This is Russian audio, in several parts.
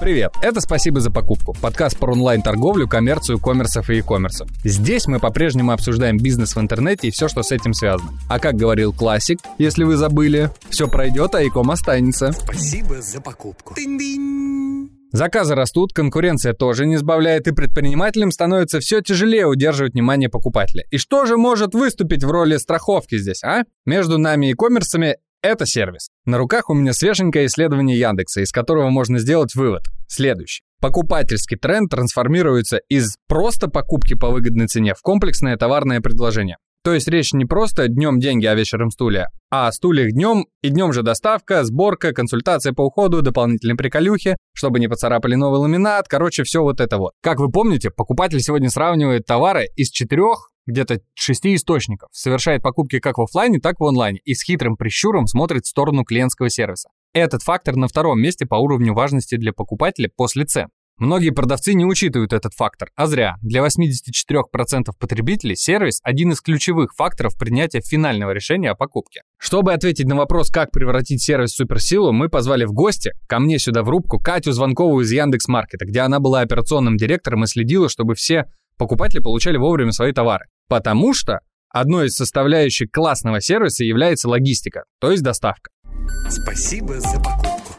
Привет, это «Спасибо за покупку» – подкаст про онлайн-торговлю, коммерцию, коммерсов и e-коммерсов. Здесь мы по-прежнему обсуждаем бизнес в интернете и все, что с этим связано. А как говорил классик, если вы забыли, все пройдет, а e-ком останется. Спасибо за покупку. Заказы растут, конкуренция тоже не сбавляет, и предпринимателям становится все тяжелее удерживать внимание покупателя. И что же может выступить в роли страховки здесь, а? Между нами и коммерсами это сервис. На руках у меня свеженькое исследование Яндекса, из которого можно сделать вывод. Следующий. Покупательский тренд трансформируется из просто покупки по выгодной цене в комплексное товарное предложение. То есть речь не просто днем деньги, а вечером стулья, а о стульях днем и днем же доставка, сборка, консультация по уходу, дополнительные приколюхи, чтобы не поцарапали новый ламинат, короче, все вот это вот. Как вы помните, покупатель сегодня сравнивает товары из четырех где-то шести источников, совершает покупки как в офлайне, так и в онлайне и с хитрым прищуром смотрит в сторону клиентского сервиса. Этот фактор на втором месте по уровню важности для покупателя после цен. Многие продавцы не учитывают этот фактор, а зря. Для 84% потребителей сервис – один из ключевых факторов принятия финального решения о покупке. Чтобы ответить на вопрос, как превратить сервис в суперсилу, мы позвали в гости, ко мне сюда в рубку, Катю Звонкову из Яндекс.Маркета, где она была операционным директором и следила, чтобы все покупатели получали вовремя свои товары. Потому что одной из составляющих классного сервиса является логистика, то есть доставка. Спасибо за покупку.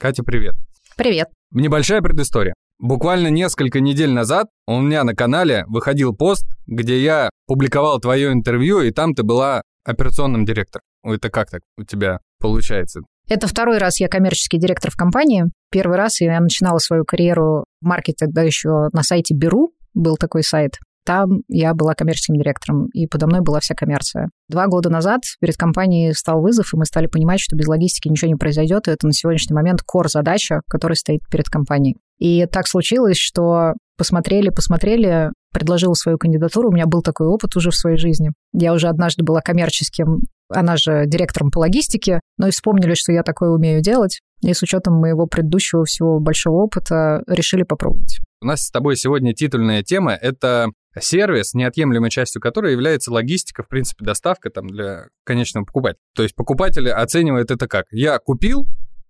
Катя, привет. Привет. Небольшая предыстория. Буквально несколько недель назад у меня на канале выходил пост, где я публиковал твое интервью, и там ты была операционным директором. Это как так у тебя получается? Это второй раз я коммерческий директор в компании. Первый раз я начинала свою карьеру в маркете, тогда еще на сайте Беру, был такой сайт. Там я была коммерческим директором, и подо мной была вся коммерция. Два года назад перед компанией стал вызов, и мы стали понимать, что без логистики ничего не произойдет, и это на сегодняшний момент кор-задача, которая стоит перед компанией. И так случилось, что посмотрели, посмотрели, предложила свою кандидатуру. У меня был такой опыт уже в своей жизни. Я уже однажды была коммерческим, она же директором по логистике, но и вспомнили, что я такое умею делать. И с учетом моего предыдущего всего большого опыта решили попробовать. У нас с тобой сегодня титульная тема — это сервис, неотъемлемой частью которой является логистика, в принципе, доставка там для конечного покупателя. То есть покупатель оценивает это как? Я купил,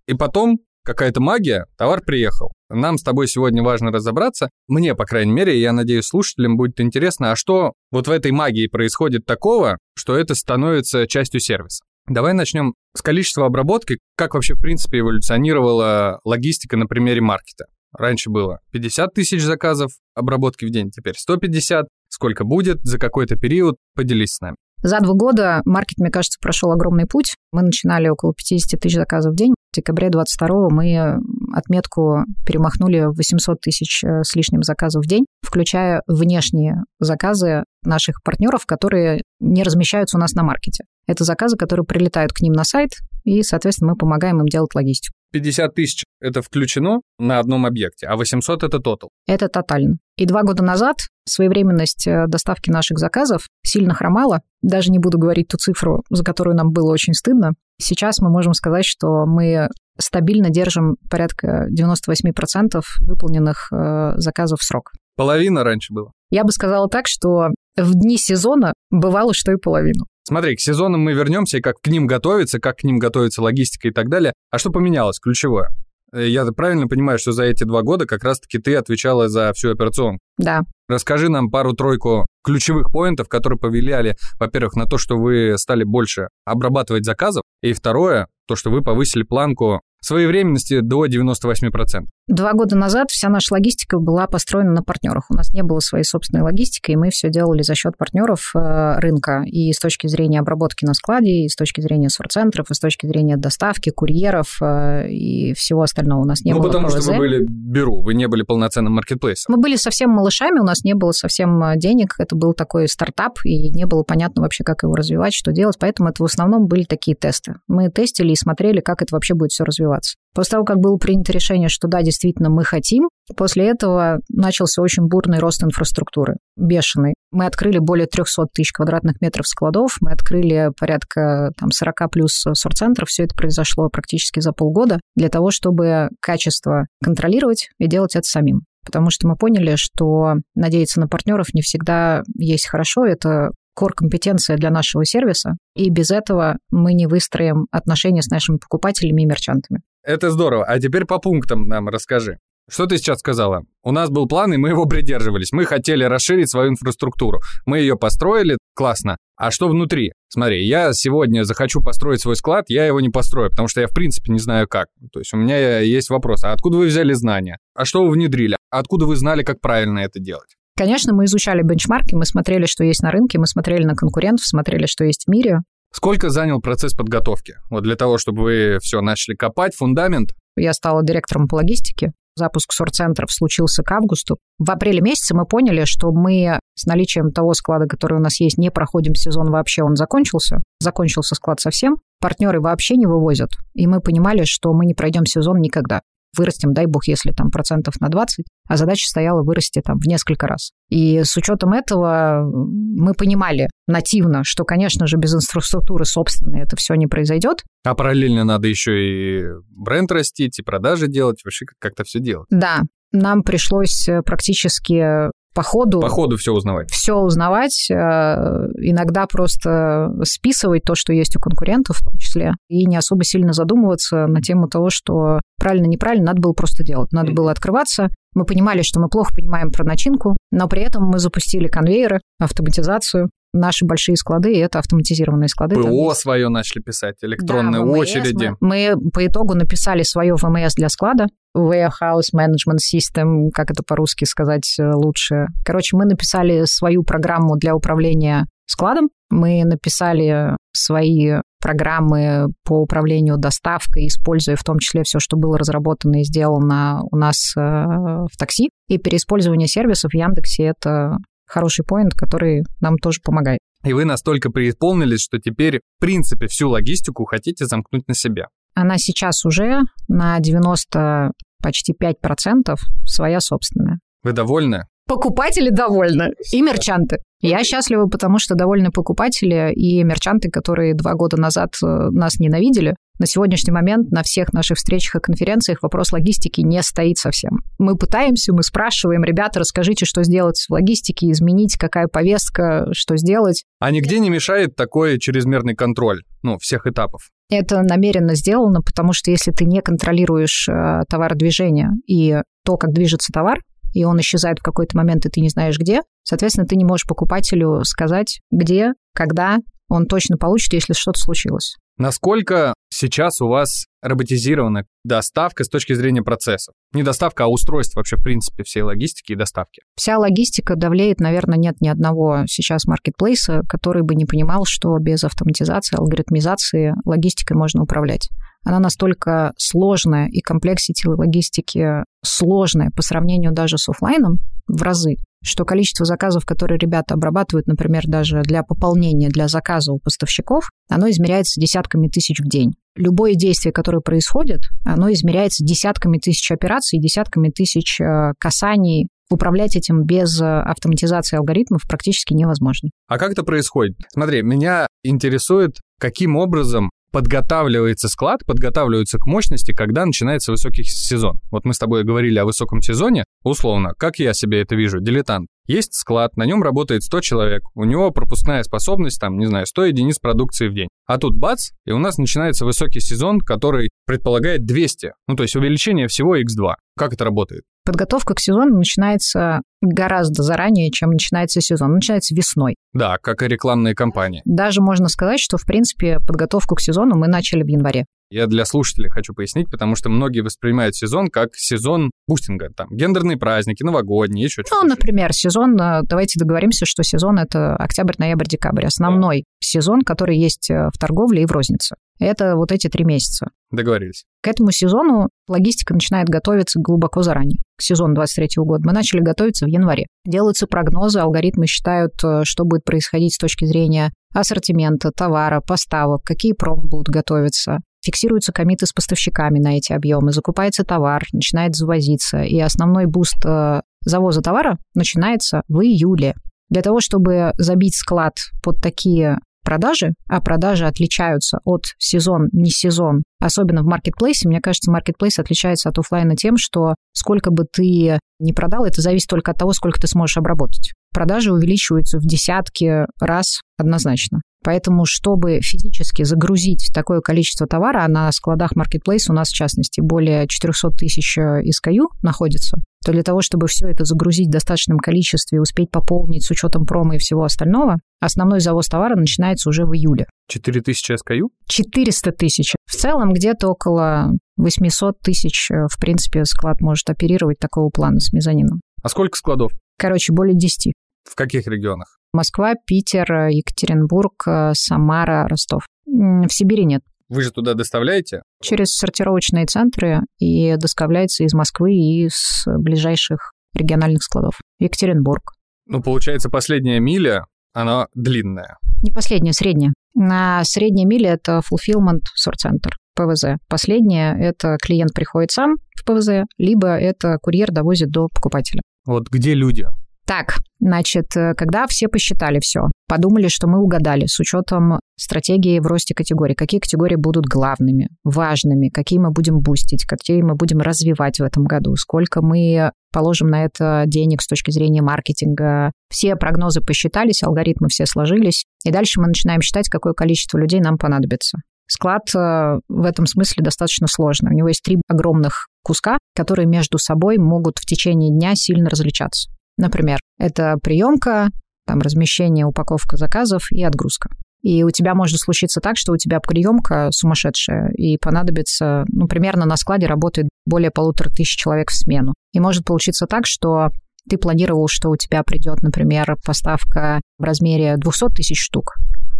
и потом какая-то магия, товар приехал. Нам с тобой сегодня важно разобраться. Мне, по крайней мере, я надеюсь, слушателям будет интересно, а что вот в этой магии происходит такого, что это становится частью сервиса. Давай начнем с количества обработки. Как вообще, в принципе, эволюционировала логистика на примере маркета? Раньше было 50 тысяч заказов обработки в день, теперь 150. Сколько будет за какой-то период? Поделись с нами. За два года маркет, мне кажется, прошел огромный путь. Мы начинали около 50 тысяч заказов в день. В декабре 22 мы отметку перемахнули в 800 тысяч э, с лишним заказов в день, включая внешние заказы наших партнеров, которые не размещаются у нас на маркете. Это заказы, которые прилетают к ним на сайт, и, соответственно, мы помогаем им делать логистику. 50 тысяч – это включено на одном объекте, а 800 – это тотал. Это тотально. И два года назад своевременность э, доставки наших заказов сильно хромала. Даже не буду говорить ту цифру, за которую нам было очень стыдно. Сейчас мы можем сказать, что мы стабильно держим порядка 98% выполненных э, заказов в срок. Половина раньше было. Я бы сказала так, что в дни сезона бывало, что и половину. Смотри, к сезонам мы вернемся, и как к ним готовиться, как к ним готовится логистика и так далее. А что поменялось, ключевое? Э, я правильно понимаю, что за эти два года как раз-таки ты отвечала за всю операционку? Да. Расскажи нам пару-тройку ключевых поинтов, которые повлияли, во-первых, на то, что вы стали больше обрабатывать заказов, и второе, то, что вы повысили планку своевременности до 98%. Два года назад вся наша логистика была построена на партнерах. У нас не было своей собственной логистики, и мы все делали за счет партнеров э, рынка. И с точки зрения обработки на складе, и с точки зрения сорцентров, и с точки зрения доставки, курьеров э, и всего остального у нас не ну, было. Ну, потому ПВЗ. что вы были Беру, вы не были полноценным маркетплейсом. Мы были совсем малышами, у нас не было совсем э, денег, это был такой стартап, и не было понятно вообще, как его развивать, что делать, поэтому это в основном были такие тесты. Мы тестили и смотрели, как это вообще будет все развиваться. После того, как было принято решение, что да, действительно, мы хотим, после этого начался очень бурный рост инфраструктуры, бешеный. Мы открыли более 300 тысяч квадратных метров складов, мы открыли порядка там, 40 плюс сорцентров, все это произошло практически за полгода для того, чтобы качество контролировать и делать это самим. Потому что мы поняли, что надеяться на партнеров не всегда есть хорошо, это кор-компетенция для нашего сервиса, и без этого мы не выстроим отношения с нашими покупателями и мерчантами. Это здорово. А теперь по пунктам нам расскажи. Что ты сейчас сказала? У нас был план, и мы его придерживались. Мы хотели расширить свою инфраструктуру. Мы ее построили, классно. А что внутри? Смотри, я сегодня захочу построить свой склад, я его не построю, потому что я в принципе не знаю как. То есть у меня есть вопрос, а откуда вы взяли знания? А что вы внедрили? А откуда вы знали, как правильно это делать? Конечно, мы изучали бенчмарки, мы смотрели, что есть на рынке, мы смотрели на конкурентов, смотрели, что есть в мире. Сколько занял процесс подготовки? Вот для того, чтобы вы все начали копать, фундамент? Я стала директором по логистике. Запуск сорт-центров случился к августу. В апреле месяце мы поняли, что мы с наличием того склада, который у нас есть, не проходим сезон вообще, он закончился. Закончился склад совсем. Партнеры вообще не вывозят. И мы понимали, что мы не пройдем сезон никогда вырастем, дай бог, если там процентов на 20, а задача стояла вырасти там в несколько раз. И с учетом этого мы понимали нативно, что, конечно же, без инфраструктуры собственной это все не произойдет. А параллельно надо еще и бренд растить, и продажи делать, вообще как-то все делать. Да, нам пришлось э, практически по ходу... По ходу все узнавать. Все узнавать, э, иногда просто списывать то, что есть у конкурентов в том числе, и не особо сильно задумываться на тему того, что правильно-неправильно, надо было просто делать. Надо было открываться. Мы понимали, что мы плохо понимаем про начинку, но при этом мы запустили конвейеры, автоматизацию, наши большие склады, это автоматизированные склады. ПО там... свое начали писать, электронные да, очереди. Мы, мы по итогу написали свое ВМС для склада, Warehouse Management System, как это по-русски сказать э, лучше. Короче, мы написали свою программу для управления складом, мы написали свои программы по управлению доставкой, используя в том числе все, что было разработано и сделано у нас э, в такси. И переиспользование сервисов в Яндексе — это хороший поинт, который нам тоже помогает. И вы настолько преисполнились, что теперь, в принципе, всю логистику хотите замкнуть на себя. Она сейчас уже на 90 почти 5% своя собственная. Вы довольны? Покупатели довольны и мерчанты. Я счастлива, потому что довольны покупатели и мерчанты, которые два года назад э, нас ненавидели. На сегодняшний момент на всех наших встречах и конференциях вопрос логистики не стоит совсем. Мы пытаемся, мы спрашиваем, ребята, расскажите, что сделать в логистике, изменить, какая повестка, что сделать. А нигде не мешает такой чрезмерный контроль, ну, всех этапов? Это намеренно сделано, потому что если ты не контролируешь э, товародвижение и то, как движется товар, и он исчезает в какой-то момент, и ты не знаешь где, соответственно, ты не можешь покупателю сказать, где, когда он точно получит, если что-то случилось. Насколько сейчас у вас роботизирована доставка с точки зрения процессов? Не доставка, а устройство вообще, в принципе, всей логистики и доставки. Вся логистика давлеет, наверное, нет ни одного сейчас маркетплейса, который бы не понимал, что без автоматизации, алгоритмизации логистикой можно управлять. Она настолько сложная, и комплексити логистики сложная по сравнению даже с офлайном в разы, что количество заказов, которые ребята обрабатывают, например, даже для пополнения, для заказа у поставщиков, оно измеряется десятками тысяч в день. Любое действие, которое происходит, оно измеряется десятками тысяч операций, десятками тысяч э, касаний, управлять этим без э, автоматизации алгоритмов практически невозможно. А как это происходит? Смотри, меня интересует, каким образом подготавливается склад, подготавливается к мощности, когда начинается высокий сезон. Вот мы с тобой говорили о высоком сезоне, условно, как я себе это вижу, дилетант. Есть склад, на нем работает 100 человек, у него пропускная способность, там, не знаю, 100 единиц продукции в день. А тут бац, и у нас начинается высокий сезон, который предполагает 200, ну то есть увеличение всего x2. Как это работает? Подготовка к сезону начинается гораздо заранее, чем начинается сезон. начинается весной. Да, как и рекламные кампании. Даже можно сказать, что, в принципе, подготовку к сезону мы начали в январе. Я для слушателей хочу пояснить, потому что многие воспринимают сезон как сезон бустинга. Там гендерные праздники, новогодние, еще что-то. Ну, например, сезон, э, давайте договоримся, что сезон это октябрь, ноябрь, декабрь. Основной да. сезон, который есть э, в торговле и в рознице. Это вот эти три месяца. Договорились. К этому сезону логистика начинает готовиться глубоко заранее. К сезону 23 года мы начали готовиться в январе. Делаются прогнозы, алгоритмы считают, э, что будет происходить с точки зрения ассортимента, товара, поставок, какие промо будут готовиться. Фиксируются commit ы с поставщиками на эти объемы, закупается товар, начинает завозиться, и основной буст э, завоза товара начинается в июле. Для того, чтобы забить склад под такие продажи, а продажи отличаются от сезон, не сезон, особенно в маркетплейсе. Мне кажется, маркетплейс отличается от офлайна тем, что сколько бы ты не продал, это зависит только от того, сколько ты сможешь обработать. Продажи увеличиваются в десятки раз однозначно. Поэтому, чтобы физически загрузить такое количество товара, а на складах маркетплейса у нас, в частности, более 400 тысяч SKU находится, то для того, чтобы все это загрузить в достаточном количестве и успеть пополнить с учетом промо и всего остального, основной завоз товара начинается уже в июле. 4000 SKU? 400 тысяч. В целом где-то около 800 тысяч, э, в принципе, склад может оперировать такого плана с мезонином. А сколько складов? Короче, более 10. В каких регионах? Москва, Питер, Екатеринбург, э, Самара, Ростов. В Сибири нет. Вы же туда доставляете? Через сортировочные центры и доставляется из Москвы и из ближайших региональных складов. Екатеринбург. Ну, получается, последняя миля, она длинная. Не последняя, средняя. На средней миле это fulfillment сорт-центр. ПВЗ. Последнее – это клиент приходит сам в ПВЗ, либо это курьер довозит до покупателя. Вот где люди? Так, значит, э, когда все посчитали все, подумали, что мы угадали с учетом стратегии в росте категорий, какие категории будут главными, важными, какие мы будем бустить, какие мы будем развивать в этом году, сколько мы положим на это денег с точки зрения маркетинга. Все прогнозы посчитались, алгоритмы все сложились, и дальше мы начинаем считать, какое количество людей нам понадобится. Склад э, в этом смысле достаточно сложный. У него есть три огромных куска, которые между собой могут в течение дня сильно различаться. Например, это приемка, там размещение, упаковка заказов и отгрузка. И у тебя может случиться так, что у тебя приемка сумасшедшая, и понадобится, ну, примерно на складе работает более полутора тысяч человек в смену. И может получиться так, что ты планировал, что у тебя придет, например, поставка в размере 200 тысяч штук,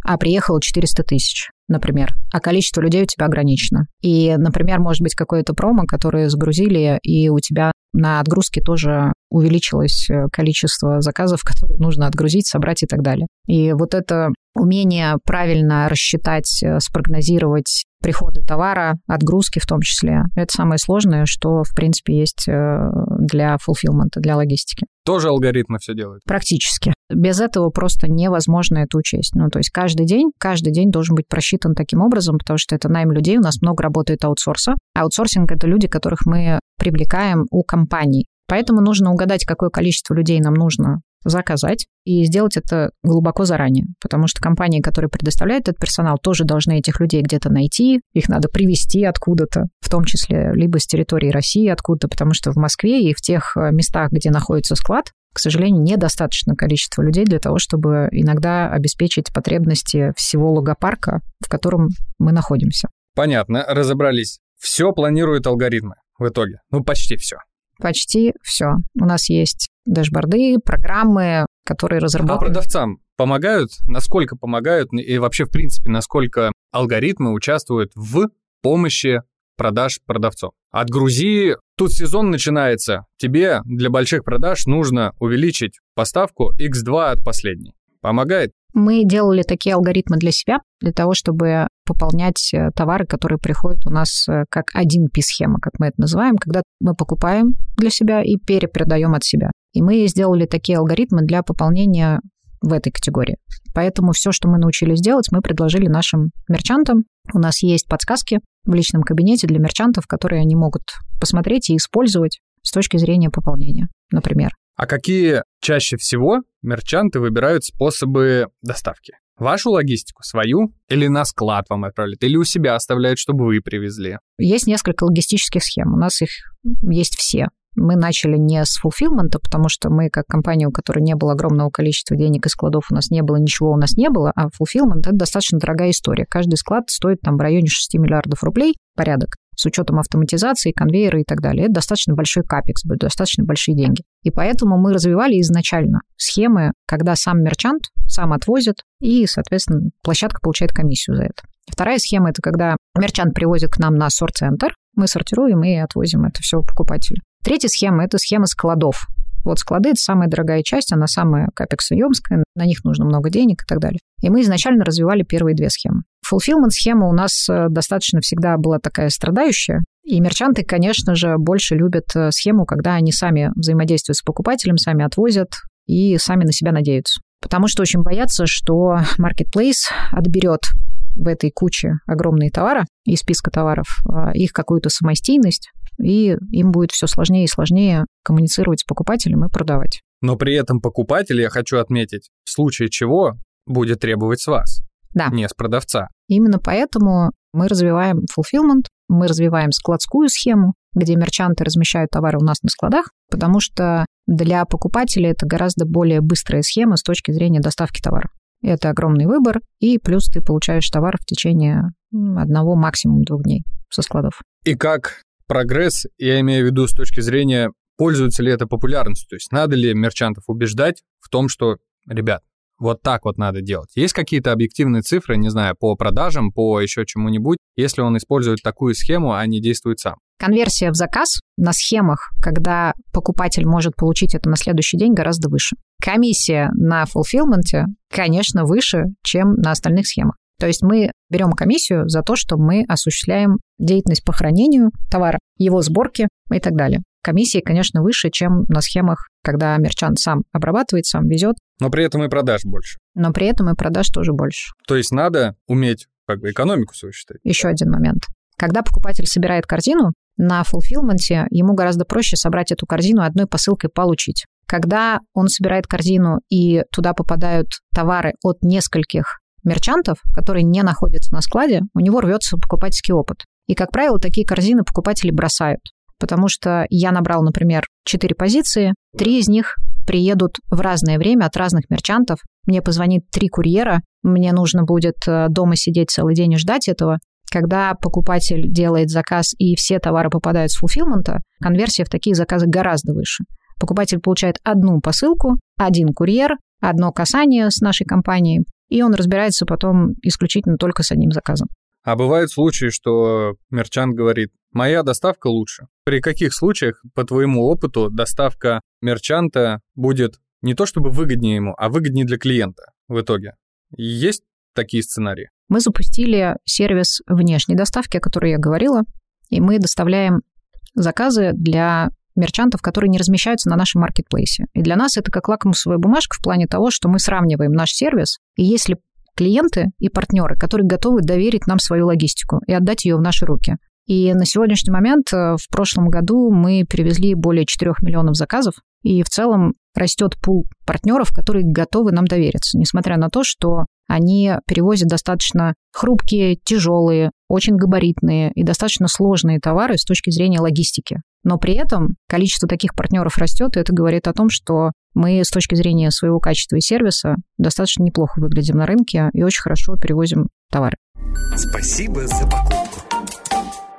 а приехало 400 тысяч, например, а количество людей у тебя ограничено. И, например, может быть какое-то промо, которое загрузили, и у тебя на отгрузке тоже увеличилось э, количество заказов, которые нужно отгрузить, собрать и так далее. И вот это умение правильно рассчитать, э, спрогнозировать приходы товара, отгрузки в том числе, это самое сложное, что, в принципе, есть э, для фулфилмента, для логистики. Тоже алгоритмы все делают? Практически. Без этого просто невозможно это учесть. Ну, то есть каждый день, каждый день должен быть просчитан таким образом, потому что это найм людей, у нас много работает аутсорса. Аутсорсинг — это люди, которых мы привлекаем у компаний. Поэтому нужно угадать, какое количество людей нам нужно заказать и сделать это глубоко заранее, потому что компании, которые предоставляют этот персонал, тоже должны этих людей где-то найти, их надо привести откуда-то, в том числе либо с территории России откуда-то, потому что в Москве и в тех э, местах, где находится склад, к сожалению, недостаточно количества людей для того, чтобы иногда обеспечить потребности всего логопарка, в котором мы находимся. Понятно, разобрались. Все планируют алгоритмы в итоге. Ну, почти все. Почти все. У нас есть дэшборды, программы, которые разработаны. А продавцам помогают? Насколько помогают? И вообще, в принципе, насколько алгоритмы участвуют в помощи продаж продавцов? Отгрузи, тут сезон начинается. Тебе для больших продаж нужно увеличить поставку x2 от последней. Помогает? Мы делали такие алгоритмы для себя, для того, чтобы пополнять э, товары, которые приходят у нас э, как один пи-схема, как мы это называем, когда мы покупаем для себя и перепродаем от себя. И мы сделали такие алгоритмы для пополнения в этой категории. Поэтому все, что мы научились делать, мы предложили нашим мерчантам. У нас есть подсказки в личном кабинете для мерчантов, которые они могут посмотреть и использовать с точки зрения пополнения, например. А какие чаще всего мерчанты выбирают способы доставки? Вашу логистику, свою, или на склад вам отправляют, или у себя оставляют, чтобы вы привезли? Есть несколько логистических схем. У нас их есть все. Мы начали не с фулфилмента, потому что мы, как компания, у которой не было огромного количества денег и складов, у нас не было ничего, у нас не было, а фулфилмент – это достаточно дорогая история. Каждый склад стоит там в районе 6 миллиардов рублей, порядок с учетом автоматизации, конвейера и так далее. Это достаточно большой капекс, достаточно большие деньги. И поэтому мы развивали изначально схемы, когда сам мерчант сам отвозит, и, соответственно, площадка получает комиссию за это. Вторая схема – это когда мерчант привозит к нам на сорт-центр, мы сортируем и отвозим это все покупателю. Третья схема – это схема складов. Вот склады – это самая дорогая часть, она самая капексоемская, на них нужно много денег и так далее. И мы изначально развивали первые две схемы. Fulfillment схема у нас э, достаточно всегда была такая страдающая, и мерчанты, конечно же, больше любят э, схему, когда они сами взаимодействуют с покупателем, сами отвозят и сами на себя надеются. Потому что очень боятся, что Marketplace отберет в этой куче огромные товары из списка товаров, а, их какую-то самостийность, и им будет все сложнее и сложнее коммуницировать с покупателем и продавать. Но при этом покупатель, я хочу отметить, в случае чего будет требовать с вас. Да. не с продавца. Именно поэтому мы развиваем fulfillment, мы развиваем складскую схему, где мерчанты размещают товары у нас на складах, потому что для покупателя это гораздо более быстрая схема с точки зрения доставки товара. Это огромный выбор, и плюс ты получаешь товар в течение одного, максимум двух дней со складов. И как прогресс, я имею в виду с точки зрения, пользуется ли это популярностью, то есть надо ли мерчантов убеждать в том, что, ребят, вот так вот надо делать. Есть какие-то объективные цифры, не знаю, по продажам, по еще чему-нибудь, если он использует такую схему, а не действует сам. Конверсия в заказ на схемах, когда покупатель может получить это на следующий день, гораздо выше. Комиссия на фулфилменте, конечно, выше, чем на остальных схемах. То есть мы берем комиссию за то, что мы осуществляем деятельность по хранению товара, его сборке и так далее. Комиссии, конечно, выше, чем на схемах, когда мерчант сам обрабатывает, сам везет, Но при этом и продаж больше. но при этом и продаж тоже больше. То есть надо уметь как бы экономику свою считать. Еще один момент. Когда покупатель собирает корзину, на фулфилменте ему гораздо проще собрать эту корзину одной посылкой получить. Когда он собирает корзину и туда попадают товары от нескольких мерчантов, которые не находятся на складе, у него рвется покупательский опыт. И, как правило, такие корзины покупатели бросают. Потому что я набрал, например, 4 позиции, три из них приедут в разное время от разных мерчантов. Мне позвонит три курьера, мне нужно будет э, дома сидеть целый день и ждать этого. Когда покупатель делает заказ и все товары попадают с фулфилмента, конверсия в такие заказы гораздо выше. Покупатель получает одну посылку, один курьер, одно касание с нашей компанией, и он разбирается потом исключительно только с одним заказом. А бывают случаи, что мерчант говорит, моя доставка лучше. При каких случаях, по твоему опыту, доставка мерчанта будет не то чтобы выгоднее ему, а выгоднее для клиента в итоге? Есть такие сценарии? Мы запустили сервис внешней доставки, о которой я говорила, и мы доставляем заказы для мерчантов, которые не размещаются на нашем маркетплейсе. И для нас это как лакмусовая бумажка в плане того, что мы сравниваем наш сервис, и если клиенты и партнеры, которые готовы доверить нам свою логистику и отдать ее в наши руки. И на сегодняшний момент, э, в прошлом году мы перевезли более 4 миллионов заказов, и в целом растет пул партнеров, которые готовы нам довериться, несмотря на то, что они перевозят достаточно хрупкие, тяжелые, очень габаритные и достаточно сложные товары с точки зрения логистики. Но при этом количество таких партнеров растет, и это говорит о том, что мы с точки зрения своего качества и сервиса достаточно неплохо выглядим на рынке и очень хорошо перевозим товары. Спасибо за покупку.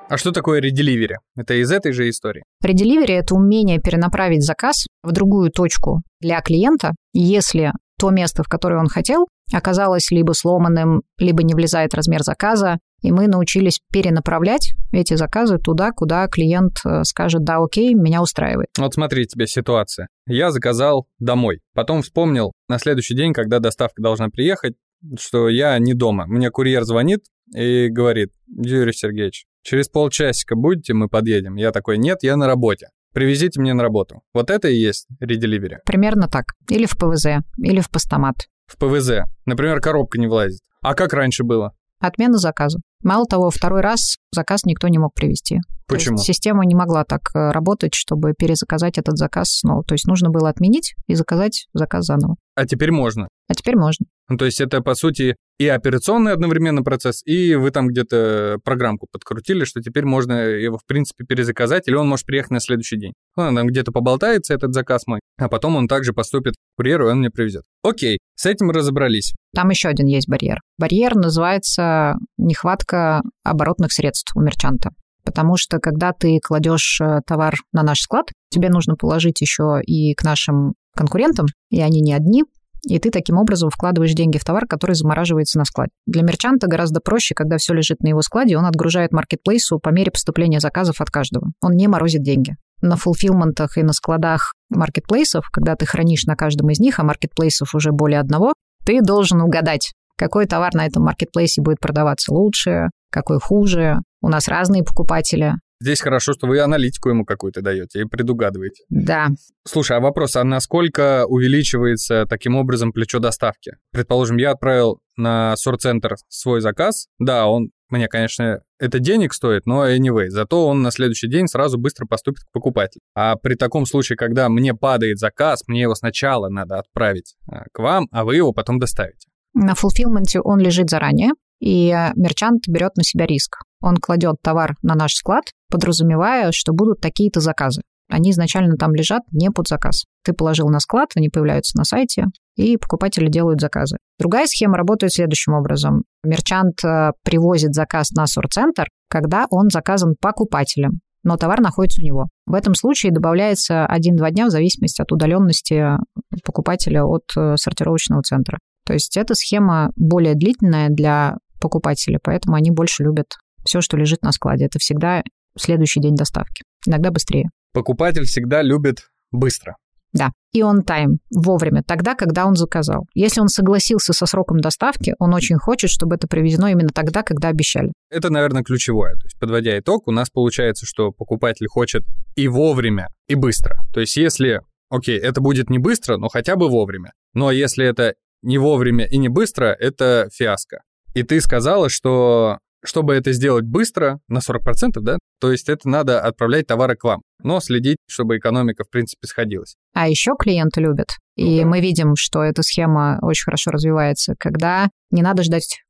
А что такое ределивери? Это из этой же истории. Ределивери – это умение перенаправить заказ в другую точку для клиента, если то место, в которое он хотел, оказалось либо сломанным, либо не влезает размер заказа, и мы научились перенаправлять эти заказы туда, куда клиент э, скажет «да, окей, меня устраивает». Вот смотри, тебе ситуация. Я заказал домой. Потом вспомнил на следующий день, когда доставка должна приехать, что я не дома. Мне курьер звонит и говорит, Юрий Сергеевич, через полчасика будете, мы подъедем. Я такой, нет, я на работе. Привезите мне на работу. Вот это и есть ределивери. Примерно так. Или в ПВЗ, или в постамат. В ПВЗ. Например, коробка не влазит. А как раньше было? Отмена заказа. Мало того, второй раз заказ никто не мог привести. Почему? система не могла так э, работать, чтобы перезаказать этот заказ снова. То есть нужно было отменить и заказать заказ заново. А теперь можно. А теперь можно. Ну, то есть это, по сути, и операционный одновременно процесс, и вы там где-то программку подкрутили, что теперь можно его, в принципе, перезаказать, или он может приехать на следующий день. Он там где-то поболтается, этот заказ мой, а потом он также поступит к курьеру, и он мне привезет. Окей, с этим разобрались. Там еще один есть барьер. Барьер называется нехватка оборотных средств у мерчанта. Потому что когда ты кладешь э, товар на наш склад, тебе нужно положить еще и к нашим конкурентам, и они не одни, и ты таким образом вкладываешь деньги в товар, который замораживается на складе. Для мерчанта гораздо проще, когда все лежит на его складе, он отгружает маркетплейсу по мере поступления заказов от каждого. Он не морозит деньги. На фулфилментах и на складах маркетплейсов, когда ты хранишь на каждом из них, а маркетплейсов уже более одного, ты должен угадать, какой товар на этом маркетплейсе будет продаваться лучше, какой хуже. У нас разные покупатели. Здесь хорошо, что вы аналитику ему какую-то даете и предугадываете. Да, Слушай, а вопрос, а насколько увеличивается таким образом плечо доставки? Предположим, я отправил на сорцентр свой заказ. Да, он мне, конечно, это денег стоит, но anyway, зато он на следующий день сразу быстро поступит к покупателю. А при таком случае, когда мне падает заказ, мне его сначала надо отправить а, к вам, а вы его потом доставите. На фулфилменте он лежит заранее, и мерчант берет на себя риск. Он кладет товар на наш склад, подразумевая, что будут такие-то заказы. Они изначально там лежат не под заказ. Ты положил на склад, они появляются на сайте, и покупатели делают заказы. Другая схема работает следующим образом. Мерчант э, привозит заказ на сорцентр, когда он заказан покупателем, но товар находится у него. В этом случае добавляется 1-2 дня в зависимости от удаленности покупателя от э, сортировочного центра. То есть эта схема более длительная для покупателя, поэтому они больше любят все, что лежит на складе. Это всегда следующий день доставки, иногда быстрее. Покупатель всегда любит быстро. Да, и он тайм вовремя, тогда, когда он заказал. Если он согласился со сроком доставки, он очень хочет, чтобы это привезено именно тогда, когда обещали. Это, наверное, ключевое. То есть, подводя итог, у нас получается, что покупатель хочет и вовремя, и быстро. То есть, если, окей, это будет не быстро, но хотя бы вовремя. Но если это не вовремя и не быстро, это фиаско. И ты сказала, что чтобы это сделать быстро, на 40%, да, то есть это надо отправлять товары к вам, но следить, чтобы экономика, в принципе, сходилась. А еще клиенты любят, и да. мы видим, что эта схема очень хорошо развивается, когда не надо ждать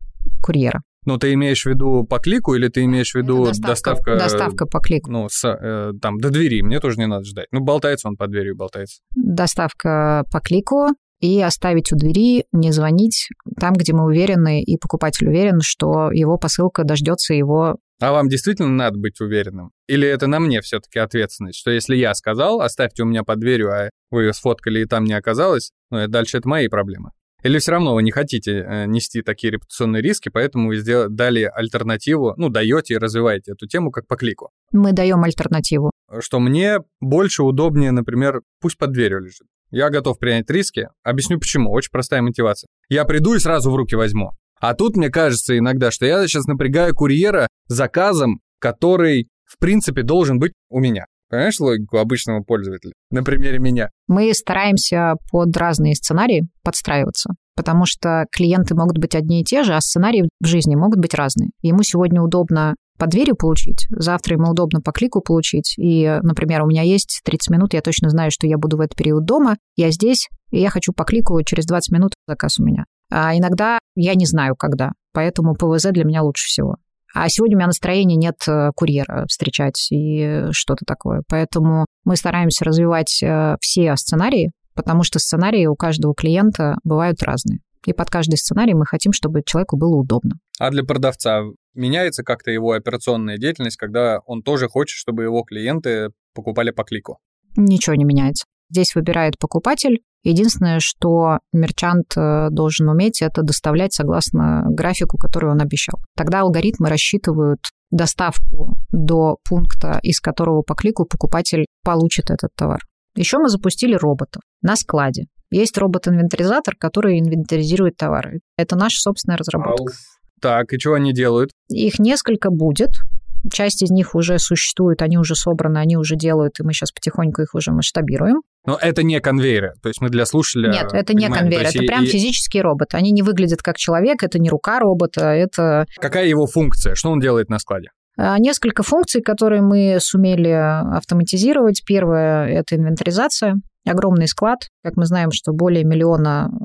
курьера. Ну, ты имеешь в виду по клику или ты имеешь в виду доставка? Доставка, доставка по клику. Ну, с, э, там, до двери, мне тоже не надо ждать. Ну, болтается он под дверью, болтается. Доставка по клику, и оставить у двери, не звонить там, где мы уверены, и покупатель уверен, что его посылка дождется его. А вам действительно надо быть уверенным? Или это на мне все-таки ответственность, что если я сказал, оставьте у меня под дверью, а вы ее сфоткали и там не оказалось, ну, дальше это мои проблемы. Или все равно вы не хотите э, нести такие репутационные риски, поэтому вы сделали, дали альтернативу, ну, даете и развиваете эту тему как по клику? Мы даем альтернативу. Что мне больше удобнее, например, пусть под дверью лежит. Я готов принять риски. Объясню почему. Очень простая мотивация. Я приду и сразу в руки возьму. А тут мне кажется иногда, что я сейчас напрягаю курьера заказом, который, в принципе, должен быть у меня. Понимаешь логику обычного пользователя? На примере меня. Мы стараемся под разные сценарии подстраиваться, потому что клиенты могут быть одни и те же, а сценарии в жизни могут быть разные. Ему сегодня удобно по дверью получить, завтра ему удобно по клику получить. И, например, у меня есть 30 минут, я точно знаю, что я буду в этот период дома, я здесь, и я хочу по клику, через 20 минут заказ у меня. А иногда я не знаю, когда, поэтому ПВЗ для меня лучше всего. А сегодня у меня настроения нет э, курьера встречать и что-то такое. Поэтому мы стараемся развивать э, все сценарии, потому что сценарии у каждого клиента бывают разные. И под каждый сценарий мы хотим, чтобы человеку было удобно. А для продавца меняется как-то его операционная деятельность, когда он тоже хочет, чтобы его клиенты покупали по клику? Ничего не меняется. Здесь выбирает покупатель. Единственное, что мерчант э, должен уметь, это доставлять согласно графику, который он обещал. Тогда алгоритмы рассчитывают доставку до пункта, из которого по клику покупатель получит этот товар. Еще мы запустили роботов на складе. Есть робот-инвентаризатор, который инвентаризирует товары. Это наша собственная разработка. Так, и что они делают? Их несколько будет. Часть из них уже существует, они уже собраны, они уже делают, и мы сейчас потихоньку их уже масштабируем. Но это не конвейеры, то есть мы для слушателя... Нет, это не конвейер, это прям и... физический робот. Они не выглядят как человек, это не рука робота, это... Какая его функция? Что он делает на складе? А, несколько функций, которые мы сумели автоматизировать. Первое – это инвентаризация. Огромный склад. Как мы знаем, что более миллиона э,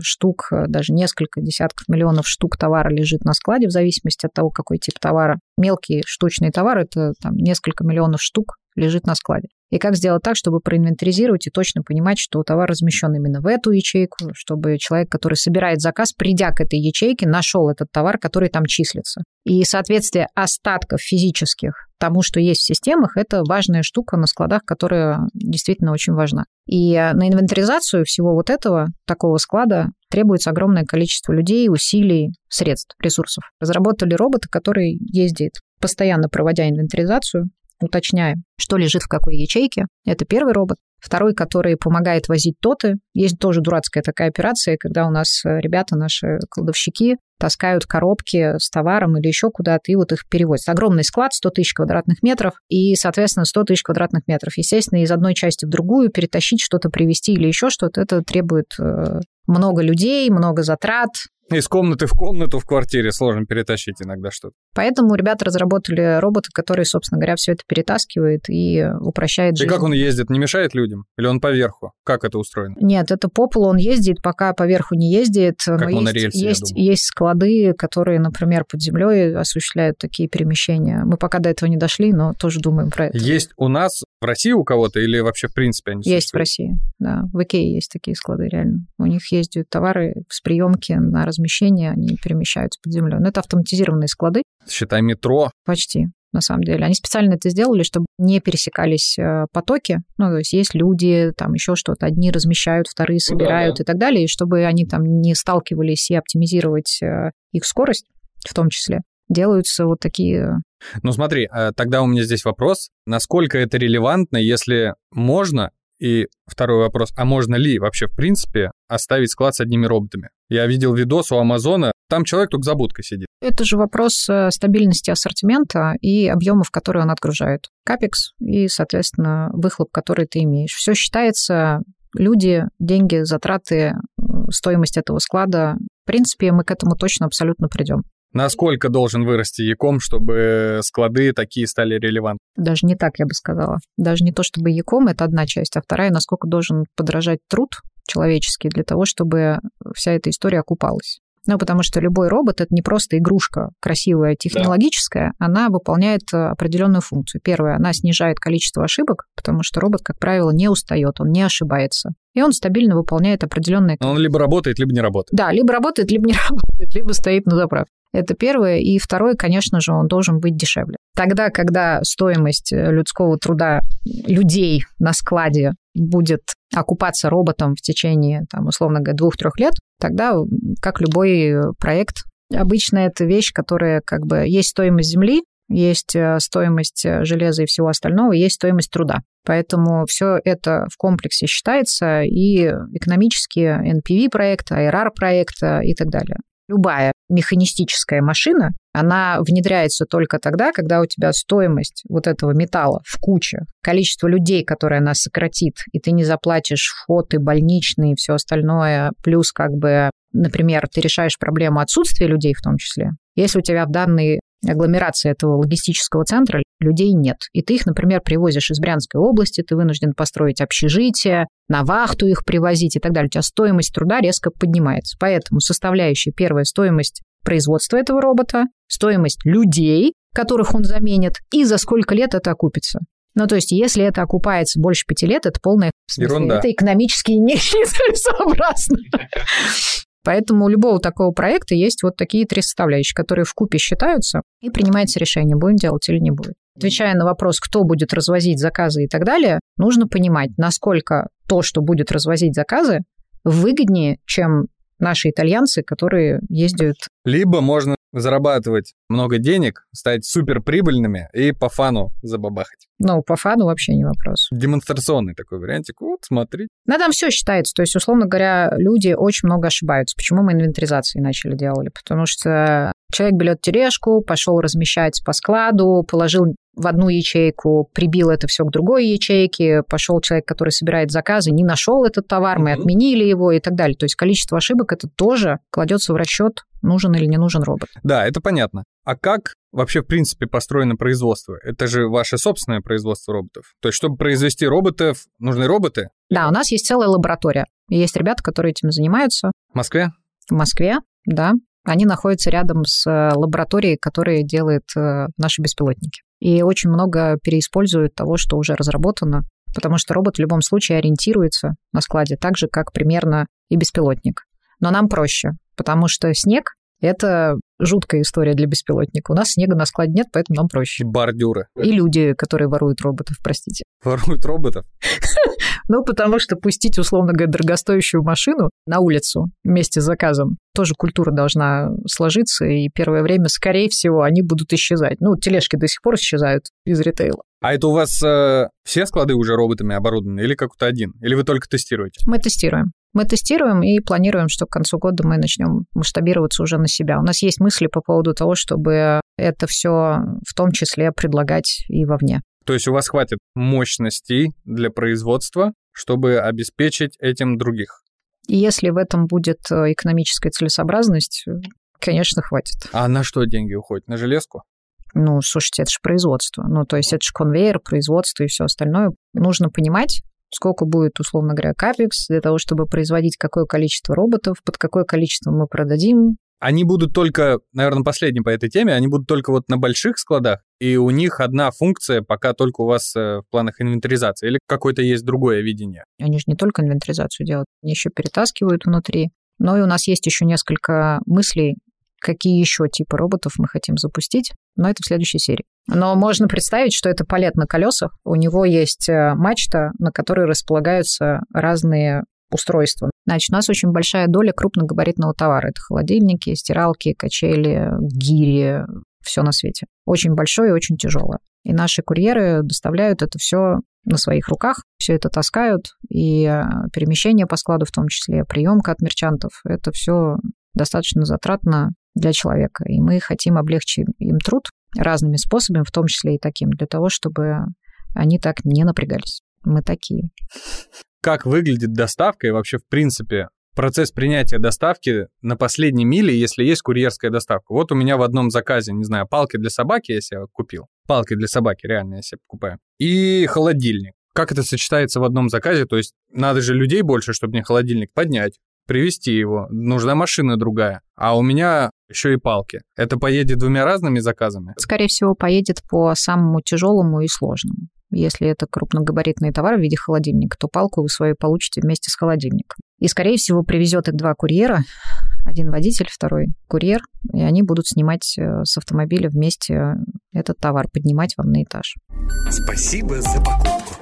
штук, даже несколько десятков миллионов штук товара лежит на складе в зависимости от того, какой тип товара. Мелкие штучные товары – это там, несколько миллионов штук лежит на складе. И как сделать так, чтобы проинвентаризировать и точно понимать, что товар размещен именно в эту ячейку, чтобы человек, который собирает заказ, придя к этой ячейке, нашел этот товар, который там числится. И соответствие остатков физических тому, что есть в системах, это важная штука на складах, которая действительно очень важна. И на инвентаризацию всего вот этого, такого склада, требуется огромное количество людей, усилий, средств, ресурсов. Разработали робота, который ездит, постоянно проводя инвентаризацию, уточняем, что лежит в какой ячейке. Это первый робот. Второй, который помогает возить тоты. Есть тоже дурацкая такая операция, когда у нас э, ребята, наши кладовщики, таскают коробки с товаром или еще куда-то, и вот их перевозят. Огромный склад, 100 тысяч квадратных метров, и, соответственно, 100 тысяч квадратных метров. Естественно, из одной части в другую перетащить что-то, привезти или еще что-то, это требует э, много людей, много затрат, Из комнаты в комнату в квартире сложно перетащить иногда что-то. Поэтому ребята разработали робота, который, собственно говоря, все это перетаскивает и упрощает И жизнь. как он ездит? Не мешает людям? Или он поверху? Как это устроено? Нет, это по полу он ездит, пока поверху не ездит. Как но есть, я есть, есть склады, которые, например, под землей осуществляют такие перемещения. Мы пока до этого не дошли, но тоже думаем про это. Есть у нас в России у кого-то или вообще в принципе они Есть в? России, да. В Икее есть такие склады, реально. У них ездят товары с приемки на размещение, они перемещаются под землей. Но это автоматизированные склады, Считай, метро. почти, на самом деле. Они специально это сделали, чтобы не пересекались э, потоки. Ну, то есть есть люди, там еще что-то. Одни размещают, вторые Ну да, собирают да. и так далее. И чтобы они там не сталкивались и оптимизировать э, их скорость в том числе, делаются вот такие... Ну смотри, э, тогда у меня здесь вопрос, насколько это релевантно, если можно, и второй вопрос, а можно ли вообще в принципе оставить склад с одними роботами? Я видел видос у Амазона, там человек только за будкой сидит. Это же вопрос э, стабильности ассортимента и объемов, которые он отгружает. Капекс и, соответственно, выхлоп, который ты имеешь. Все считается, люди, деньги, затраты, стоимость этого склада. В принципе, мы к этому точно абсолютно придем. Насколько должен вырасти Яком, чтобы склады такие стали релевантны? Даже не так, я бы сказала. Даже не то, чтобы Яком, это одна часть, а вторая, насколько должен подражать труд человеческий для того, чтобы вся эта история окупалась. Ну, потому что любой робот — это не просто игрушка красивая, технологическая, она выполняет э, определенную функцию. Первое, она снижает количество ошибок, потому что робот, как правило, не устает, он не ошибается. И он стабильно выполняет определенные Но он либо работает, либо не работает. да, либо работает, либо не работает, либо стоит на заправке. Это первое. И второе, конечно же, он должен быть дешевле. Тогда, когда стоимость э, людского труда людей на складе будет окупаться роботом в течение, там, условно говоря, двух-трех лет, тогда, как любой э, проект, обычно это вещь, которая как бы есть стоимость земли, есть э, стоимость железа и всего остального, есть стоимость труда. Поэтому все это в комплексе считается и экономически NPV-проект, IRR-проект и так далее. Любая механистическая машина, она внедряется только тогда, когда у тебя стоимость вот этого металла в куче, количество людей, которые она сократит, и ты не заплатишь вход и больничный и все остальное, плюс как бы, например, ты решаешь проблему отсутствия людей в том числе. Если у тебя в данной агломерации этого логистического центра людей нет, и ты их, например, привозишь из Брянской области, ты вынужден построить общежитие, на вахту их привозить и так далее, у тебя стоимость труда резко поднимается. Поэтому составляющая первая стоимость производства этого робота, стоимость людей, которых он заменит, и за сколько лет это окупится. Ну, то есть, если это окупается больше пяти лет, это полная... смысле, Ерунда. Это экономически нецелесообразно. Поэтому у любого такого проекта есть вот такие три составляющие, которые в купе считаются, и принимается решение, будем делать или не будет. Отвечая на вопрос, кто будет развозить заказы и так далее, нужно понимать, насколько то, что будет развозить заказы, выгоднее, чем наши итальянцы, которые ездят. Либо можно зарабатывать много денег, стать суперприбыльными и по фану забабахать. Ну, по фану вообще не вопрос. Демонстрационный такой вариантик. Вот, смотри. Но там все считается. То есть, условно говоря, люди очень много ошибаются. Почему мы инвентаризации начали делали? Потому что человек берет тележку, пошел размещать по складу, положил в одну ячейку, прибил это все к другой ячейке, пошел человек, который собирает заказы, не нашел этот товар, мы Мгм. отменили его и так далее. То есть количество ошибок это тоже кладется в расчет, нужен или не нужен робот. Да, это понятно. А как вообще, в принципе, построено производство? Это же ваше собственное производство роботов. То есть, чтобы произвести роботов, нужны роботы Да, у нас есть целая лаборатория. Есть ребята, которые этим занимаются в Москве? в Москве, да. Они находятся рядом с э, лабораторией, которая делает э, наши беспилотники. И очень много переиспользуют того, что уже разработано, потому что робот в любом случае ориентируется на складе так же, как примерно и беспилотник. Но нам проще, потому что снег — это жуткая история для беспилотника. У нас снега на складе нет, поэтому нам И проще. бордюры. И люди, которые воруют роботов, простите. Воруют роботов. Ну, потому что пустить, условно говоря, дорогостоящую машину на улицу вместе с заказом, тоже культура должна сложиться, и первое время, скорее всего, они будут исчезать. Ну, тележки до сих пор исчезают из ритейла. А это у вас э, все склады уже роботами оборудованы или какой-то один? Или вы только тестируете? Мы тестируем. Мы тестируем и планируем, что к концу года мы начнем масштабироваться уже на себя. У нас есть мысли по поводу того, чтобы это все в том числе предлагать и вовне. То есть у вас хватит мощностей для производства, чтобы обеспечить этим других? И если в этом будет э, экономическая целесообразность, э, конечно, хватит. А на что деньги уходят? На железку? Ну, слушайте, это же производство. Ну, то есть это же конвейер, производство и все остальное. Нужно понимать, сколько будет, условно говоря, капекс для того, чтобы производить какое количество роботов, под какое количество мы продадим. Они будут только, наверное, последние по этой теме, они будут только вот на больших складах, и у них одна функция пока только у вас э, в планах инвентаризации, или какое-то есть другое видение? Они же не только инвентаризацию делают, они еще перетаскивают внутри. Но и у нас есть еще несколько мыслей, какие еще типы роботов мы хотим запустить, но это в следующей серии. Но можно представить, что это палет на колесах. У него есть э, мачта, на которой располагаются разные устройства. Значит, у нас очень большая доля крупногабаритного товара. Это холодильники, стиралки, качели, гири, все на свете. Очень большое и очень тяжелое. И наши курьеры доставляют это все на своих руках, все это таскают, и э, перемещение по складу в том числе, приемка от мерчантов, это все достаточно затратно для человека. И мы хотим облегчить им труд разными способами, в том числе и таким, для того, чтобы они так не напрягались. Мы такие. Как выглядит доставка и вообще, в принципе, процесс принятия доставки на последней миле, если есть курьерская доставка. Вот у меня в одном заказе, не знаю, палки для собаки я себе купил. Палки для собаки, реально я себе покупаю. И холодильник. Как это сочетается в одном заказе? То есть надо же людей больше, чтобы мне холодильник поднять, привезти его. Нужна машина другая. А у меня еще и палки. Это поедет двумя разными заказами? Скорее всего, поедет по самому тяжелому и сложному. Если это крупногабаритный товар в виде холодильника, то палку вы свою получите вместе с холодильником. И, скорее всего, привезет их два курьера, один водитель, второй курьер, и они будут снимать э, с автомобиля вместе этот товар, поднимать вам на этаж. Спасибо за покупку.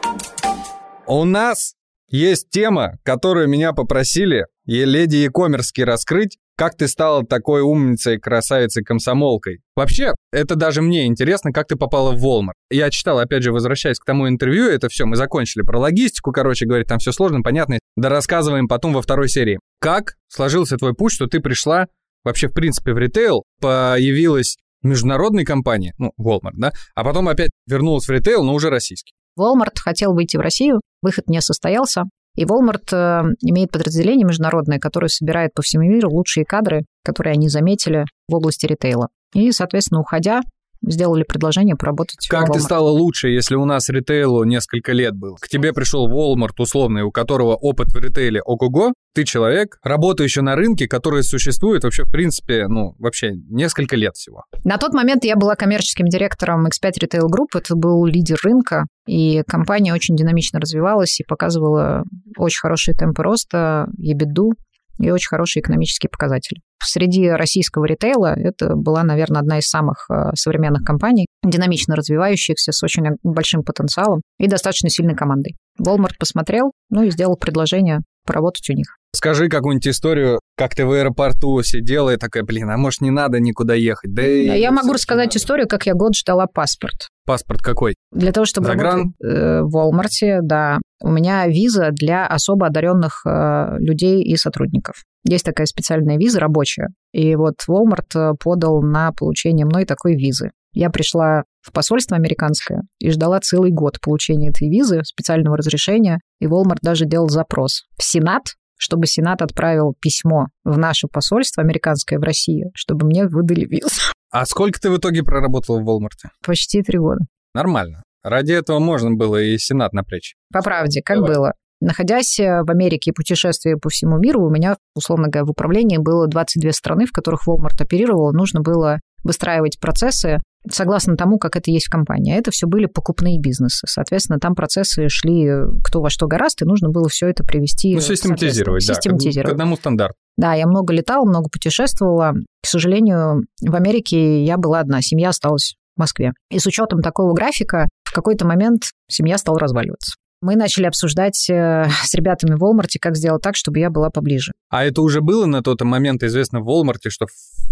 У нас есть тема, которую меня попросили леди e-commerce раскрыть, как ты стала такой умницей, красавицей, комсомолкой? Вообще, это даже мне интересно, как ты попала в Walmart. Я читал, опять же, возвращаясь к тому интервью, это все, мы закончили про логистику, короче говоря, там все сложно, понятно, да рассказываем потом во второй серии. Как сложился твой путь, что ты пришла вообще, в принципе, в ритейл, появилась международной компании, ну, Walmart, да, а потом опять вернулась в ритейл, но уже российский. Walmart хотел выйти в Россию, выход не состоялся, и Walmart э, имеет подразделение международное, которое собирает по всему миру лучшие кадры, которые они заметили в области ритейла. И, соответственно, уходя, сделали предложение поработать Как ты стала лучше, если у нас ритейлу несколько лет был? К тебе пришел Walmart условный, у которого опыт в ритейле ого-го, ты человек, работающий на рынке, который существует вообще, в принципе, ну, вообще несколько лет всего. На тот момент я была коммерческим директором X5 Retail Group, это был лидер рынка, и компания очень динамично развивалась и показывала очень хорошие темпы роста, ебеду, и очень хорошие экономические показатели. Среди российского ритейла это была, наверное, одна из самых э, современных компаний, динамично развивающихся, с очень большим потенциалом и достаточно сильной командой. Walmart посмотрел, ну и сделал предложение поработать у них. Скажи какую-нибудь историю, как ты в аэропорту сидела и такая, блин, а может не надо никуда ехать? Да я могу рассказать надо. историю, как я год ждала паспорт. Паспорт какой? Для того, чтобы Загран? работать э, в Walmart, да. У меня виза для особо одаренных э, людей и сотрудников. Есть такая специальная виза рабочая. И вот Walmart э, подал на получение мной такой визы. Я пришла в посольство американское и ждала целый год получения этой визы, специального разрешения, и Walmart даже делал запрос в Сенат, чтобы Сенат отправил письмо в наше посольство американское в России, чтобы мне выдали визу. А сколько ты в итоге проработала в Walmart? Почти три года. Нормально. Ради этого можно было и Сенат напрячь. По правде, как Давай. было? Находясь э, в Америке и путешествуя по всему миру, у меня, условно говоря, в управлении было 22 страны, в которых Walmart оперировал. Нужно было выстраивать процессы согласно тому, как это есть в компании. А это все были покупные бизнесы. Соответственно, там процессы шли кто во что гораздо, и нужно было все это привести. Ну, систематизировать, да, систематизировать. к одному стандарту. Да, я много летала, много путешествовала. К сожалению, в Америке я была одна, семья осталась в Москве. И с учетом такого графика, в какой-то момент семья стала разваливаться. Мы начали обсуждать э, с ребятами в Walmart, как сделать так, чтобы я была поближе. А это уже было на тот момент известно в Walmart, что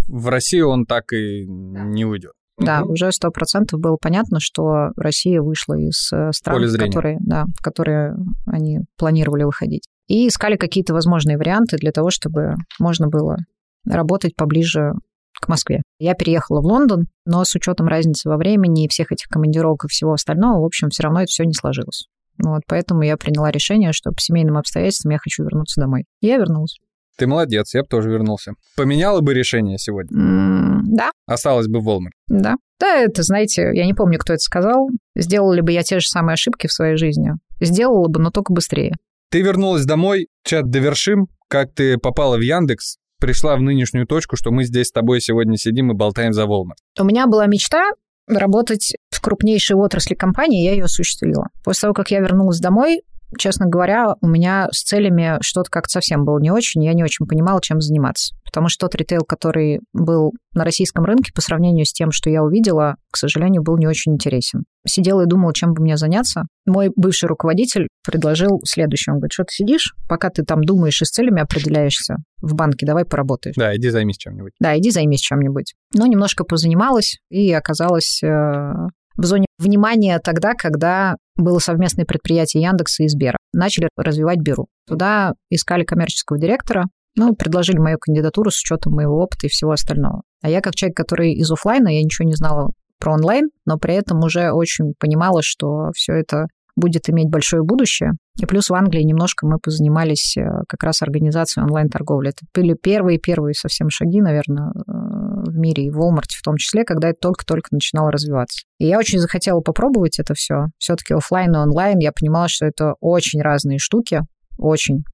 в Россию он так и не уйдет? Да, угу. уже сто процентов было понятно, что Россия вышла из э, стран, в которые, да, в которые они планировали выходить. И искали какие-то возможные варианты для того, чтобы можно было работать поближе к Москве. Я переехала в Лондон, но с учетом разницы во времени и всех этих командировок и всего остального, в общем, все равно это все не сложилось. Вот, поэтому я приняла решение, что по семейным обстоятельствам я хочу вернуться домой. Я вернулась. Ты молодец, я бы тоже вернулся. Поменяла бы решение сегодня? М, Да, Осталось бы в Walmart. да. Да, это, знаете, я не помню, кто это сказал. Сделала бы я те же самые ошибки в своей жизни? Сделала бы, но только быстрее. Ты вернулась домой, чат довершим, как ты попала в Яндекс, пришла в нынешнюю точку, что мы здесь с тобой сегодня сидим и болтаем за Walmart. У меня была мечта работать крупнейшей отрасли компании, я ее осуществила. После того, как я вернулась домой, честно говоря, у меня с целями что-то как-то совсем было не очень, я не очень понимала, чем заниматься. Потому что тот ритейл, который был на российском рынке, по сравнению с тем, что я увидела, к сожалению, был не очень интересен. Сидела и думала, чем бы мне заняться. Мой бывший руководитель предложил следующее. Он говорит, что ты сидишь, пока ты там думаешь и с целями определяешься в банке, давай поработаешь. Да, иди займись чем-нибудь. Да, иди займись чем-нибудь. Но немножко позанималась и оказалась э, в зоне внимания тогда, когда было совместное предприятие Яндекса и Сбера. Начали развивать Беру. Туда искали коммерческого директора, ну, предложили мою кандидатуру с учетом моего опыта и всего остального. А я как человек, который из оффлайна, я ничего не знала про онлайн, но при этом уже очень понимала, что все это будет иметь большое будущее. И плюс в Англии немножко мы позанимались э, как раз организацией онлайн-торговли. Это были первые-первые совсем шаги, наверное, э, в мире, и в Walmart в том числе, когда это только-только начинало развиваться. И я очень захотела попробовать это все. Все-таки оффлайн и онлайн. Я понимала, что это очень разные штуки, очень.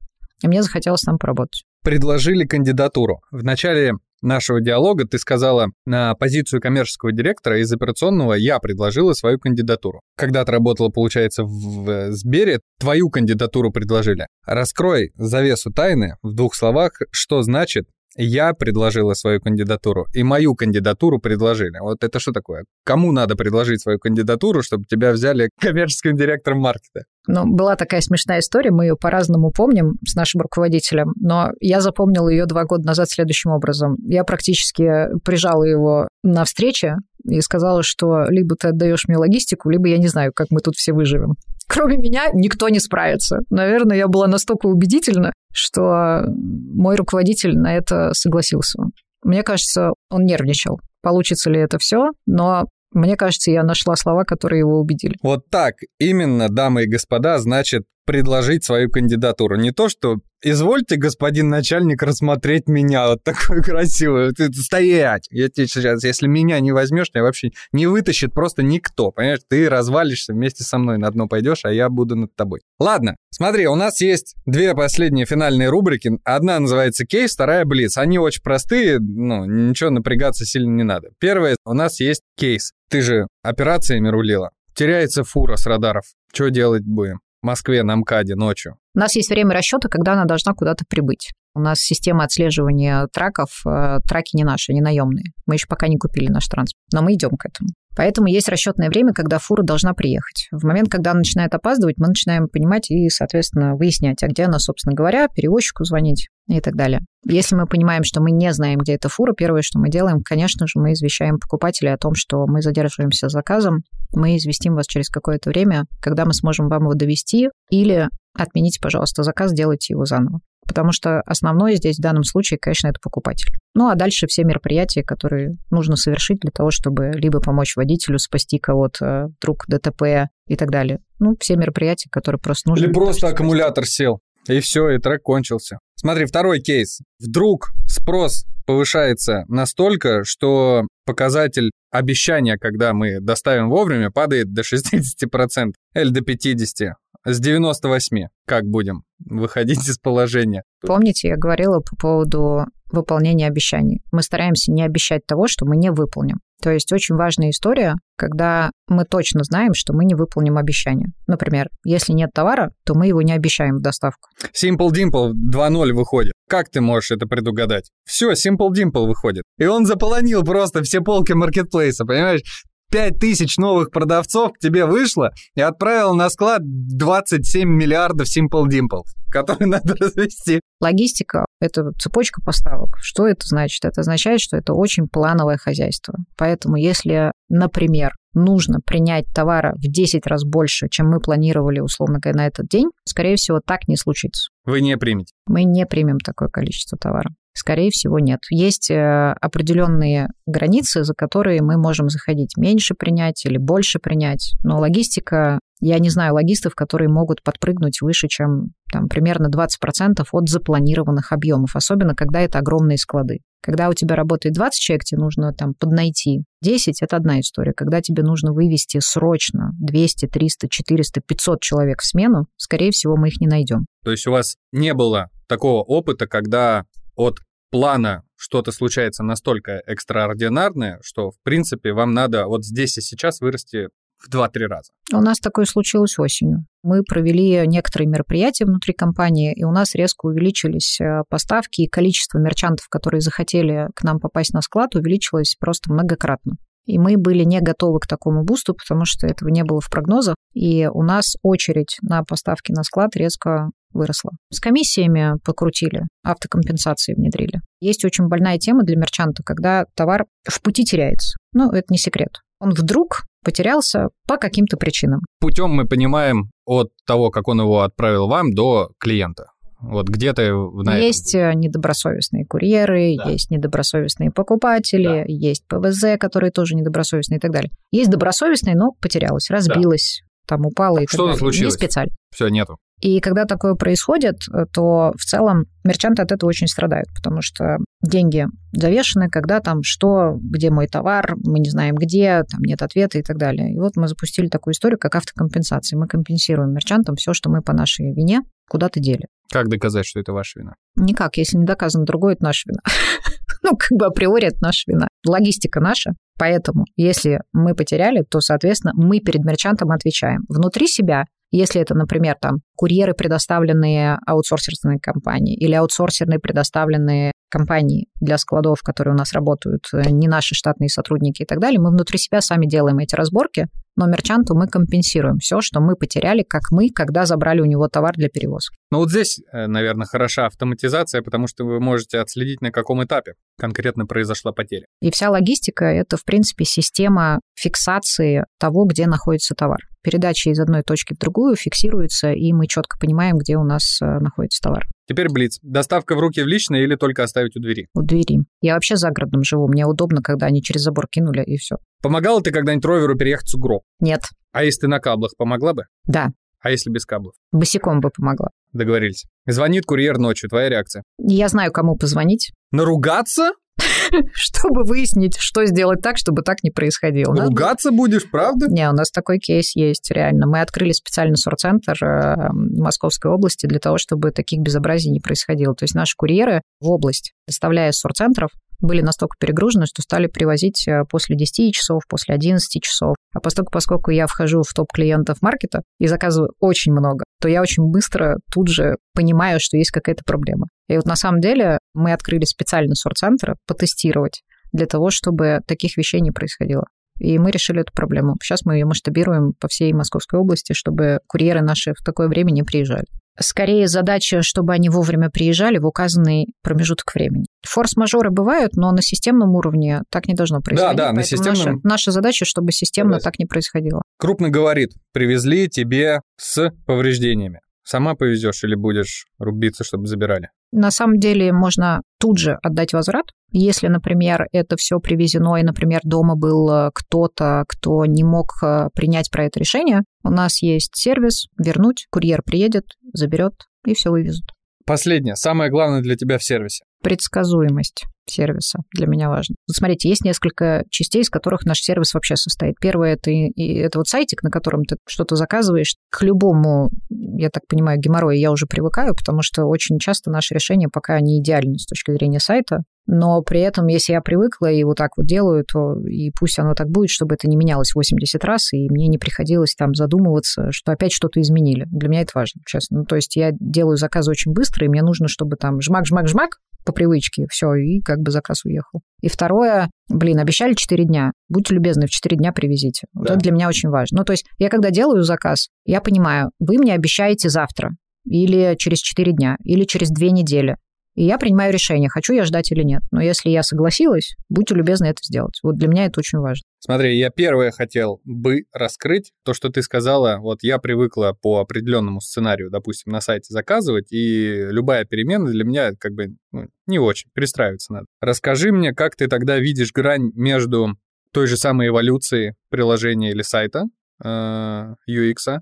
И мне захотелось там поработать. Предложили кандидатуру. В начале нашего диалога ты сказала, на позицию коммерческого директора из операционного я предложила свою кандидатуру. Когда ты работала, получается, в э, Сбере, твою кандидатуру предложили. Раскрой завесу тайны в двух словах, что значит я предложила свою кандидатуру, и мою кандидатуру предложили. Вот это что такое? Кому надо предложить свою кандидатуру, чтобы тебя взяли коммерческим директором маркета? Ну, была такая смешная история, мы ее по-разному помним с нашим руководителем, но я запомнила ее два года назад следующим образом. Я практически прижала его на встрече и сказала, что либо ты отдаешь мне логистику, либо я не знаю, как мы тут все выживем. Кроме меня никто не справится. Наверное, я была настолько убедительна, что мой руководитель на это согласился. Мне кажется, он нервничал. Получится ли это все, но мне кажется, я нашла слова, которые его убедили. Вот так именно, дамы и господа, значит предложить свою кандидатуру. Не то, что «Извольте, господин начальник, рассмотреть меня, вот такую красивую, ты, стоять! Я тебе сейчас, если меня не возьмешь, тебя вообще не вытащит просто никто, понимаешь? Ты развалишься вместе со мной, на дно пойдешь, а я буду над тобой». Ладно, смотри, у нас есть две последние финальные рубрики. Одна называется «Кейс», вторая «Блиц». Они очень простые, ну, ничего напрягаться сильно не надо. Первое, у нас есть кейс. Ты же операциями рулила. Теряется фура с радаров. Что делать будем? Москве на МКАДе ночью. У нас есть время расчета, когда она должна куда-то прибыть. У нас система отслеживания траков, э, траки не наши, они наемные. Мы еще пока не купили наш транспорт, но мы идем к этому. Поэтому есть расчетное время, когда фура должна приехать. В момент, когда она начинает опаздывать, мы начинаем понимать и, соответственно, выяснять, а где она, собственно говоря, перевозчику звонить и так далее. Если мы понимаем, что мы не знаем, где эта фура, первое, что мы делаем, конечно же, мы извещаем покупателей о том, что мы задерживаемся с заказом, мы известим вас через какое-то время, когда мы сможем вам его довести, или отмените, пожалуйста, заказ, сделайте его заново. Потому что основное здесь в данном случае, конечно, это покупатель. Ну а дальше все мероприятия, которые нужно совершить для того, чтобы либо помочь водителю спасти кого-то, вдруг ДТП и так далее. Ну, все мероприятия, которые просто нужны. Или того, просто спасти. аккумулятор сел. И все, и трек кончился. Смотри, второй кейс. Вдруг спрос повышается настолько, что показатель обещания, когда мы доставим вовремя, падает до 60% или до 50%. С 98 как будем выходить из положения? Помните, я говорила по поводу выполнения обещаний. Мы стараемся не обещать того, что мы не выполним. То есть очень важная история, когда мы точно знаем, что мы не выполним обещание. Например, если нет товара, то мы его не обещаем в доставку. Simple Dimple 2.0 выходит. Как ты можешь это предугадать? Все, Simple Dimple выходит. И он заполонил просто все полки маркетплейса, понимаешь? 5000 новых продавцов к тебе вышло и отправил на склад 27 миллиардов Simple Dimple, которые надо развести. Логистика – это цепочка поставок. Что это значит? Это означает, что это очень плановое хозяйство. Поэтому если, например, нужно принять товара в 10 раз больше, чем мы планировали, условно говоря, на этот день, скорее всего, так не случится. Вы не примете. Мы не примем такое количество товара. Скорее всего, нет. Есть э, определенные границы, за которые мы можем заходить меньше принять или больше принять. Но логистика Я не знаю логистов, которые могут подпрыгнуть выше, чем там, примерно 20% от запланированных объемов, особенно когда это огромные склады. Когда у тебя работает 20 человек, тебе нужно там поднайти 10, это одна история. Когда тебе нужно вывести срочно 200, 300, 400, 500 человек в смену, скорее всего, мы их не найдем. То есть у вас не было такого опыта, когда от плана что-то случается настолько экстраординарное, что, в принципе, вам надо вот здесь и сейчас вырасти в 2-3 раза. У нас такое случилось осенью. Мы провели некоторые мероприятия внутри компании, и у нас резко увеличились э, поставки, и количество мерчантов, которые захотели к нам попасть на склад, увеличилось просто многократно. И мы были не готовы к такому бусту, потому что этого не было в прогнозах. И у нас очередь на поставки на склад резко выросла. С комиссиями покрутили, автокомпенсации внедрили. Есть очень больная тема для мерчанта, когда товар в пути теряется. Ну, это не секрет. Он вдруг потерялся по каким-то причинам. Путем мы понимаем от того, как он его отправил вам, до клиента. Вот где-то на Есть этом... недобросовестные курьеры, да. есть недобросовестные покупатели, да. есть ПВЗ, которые тоже недобросовестные и так далее. Есть добросовестные, но потерялась, разбилась, да. там упала и Что так далее. случилось? Не специально. Все, нету. И когда такое происходит, то в целом мерчанты от этого очень страдают, потому что деньги завешены, когда там что, где мой товар, мы не знаем где, там нет ответа и так далее. И вот мы запустили такую историю, как автокомпенсация. Мы компенсируем мерчантам все, что мы по нашей вине куда-то дели. Как доказать, что это ваша вина? Никак. Если не доказано другое, это наша вина. ну, как бы априори это наша вина. Логистика наша. Поэтому, если мы потеряли, то, соответственно, мы перед мерчантом отвечаем. Внутри себя если это, например, там курьеры, предоставленные аутсорсерной компании или аутсорсерные, предоставленные компании для складов, которые у нас работают, э, не наши штатные сотрудники и так далее, мы внутри себя сами делаем эти разборки, но мерчанту мы компенсируем все, что мы потеряли, как мы, когда забрали у него товар для перевозки. Ну вот здесь, э, наверное, хороша автоматизация, потому что вы можете отследить, на каком этапе конкретно произошла потеря. И вся логистика — это, в принципе, система фиксации того, где находится товар. Передача из одной точки в другую фиксируется, и мы четко понимаем, где у нас э, находится товар. Теперь Блиц. Доставка в руки в личное или только оставить у двери? У двери. Я вообще за городом живу. Мне удобно, когда они через забор кинули, и все. Помогала ты когда-нибудь роверу переехать сугроб? Нет. А если ты на каблах, помогла бы? Да. А если без каблов? Босиком бы помогла. Договорились. Звонит курьер ночью. Твоя реакция? Я знаю, кому позвонить. Наругаться? чтобы выяснить, что сделать так, чтобы так не происходило. Ругаться будешь, правда? Не, у нас такой кейс есть, реально. Мы открыли специальный сорцентр э, Московской области для того, чтобы таких безобразий не происходило. То есть наши курьеры в область, доставляя сорцентров, были настолько перегружены, что стали привозить э, после 10 часов, после 11 часов. А поскольку, поскольку я вхожу в топ клиентов маркета и заказываю очень много, то я очень быстро тут же понимаю, что есть какая-то проблема. И вот на самом деле мы открыли специальный сорт-центр потестировать для того, чтобы таких вещей не происходило. И мы решили эту проблему. Сейчас мы ее масштабируем по всей Московской области, чтобы курьеры наши в такое время не приезжали. Скорее задача, чтобы они вовремя приезжали в указанный промежуток времени. Форс-мажоры бывают, но на системном уровне так не должно происходить. Да, да, на системном... Наша, наша задача, чтобы системно Согласен. так не происходило. Крупно говорит, привезли тебе с повреждениями. Сама повезешь или будешь рубиться, чтобы забирали? На самом деле можно тут же отдать возврат. Если, например, это все привезено, и, например, дома был э, кто-то, кто не мог э, принять про это решение, у нас есть сервис, вернуть, курьер приедет, заберет и все вывезут. Последнее, самое главное для тебя в сервисе. Предсказуемость сервиса для меня важно. Вот смотрите, есть несколько частей, из которых наш сервис вообще состоит. Первое это, и, это вот сайтик, на котором ты что-то заказываешь. К любому, я так понимаю, геморрою я уже привыкаю, потому что очень часто наши решения пока не идеальны с точки зрения сайта. Но при этом, если я привыкла и вот так вот делаю, то и пусть оно так будет, чтобы это не менялось 80 раз, и мне не приходилось там задумываться, что опять что-то изменили. Для меня это важно, честно. Ну, то есть я делаю заказы очень быстро, и мне нужно, чтобы там жмак-жмак-жмак, по привычке, все, и как бы заказ уехал. И второе, блин, обещали 4 дня, будьте любезны, в 4 дня привезите. Вот да. это для меня очень важно. Ну, то есть я когда делаю заказ, я понимаю, вы мне обещаете завтра, или через 4 дня, или через 2 недели. И я принимаю решение, хочу я ждать или нет. Но если я согласилась, будьте любезны это сделать. Вот для меня это очень важно. Смотри, я первое хотел бы раскрыть то, что ты сказала. Вот я привыкла по определенному сценарию, допустим, на сайте заказывать, и любая перемена для меня как бы ну, не очень, перестраиваться надо. Расскажи мне, как ты тогда видишь грань между той же самой эволюцией приложения или сайта, э, UX,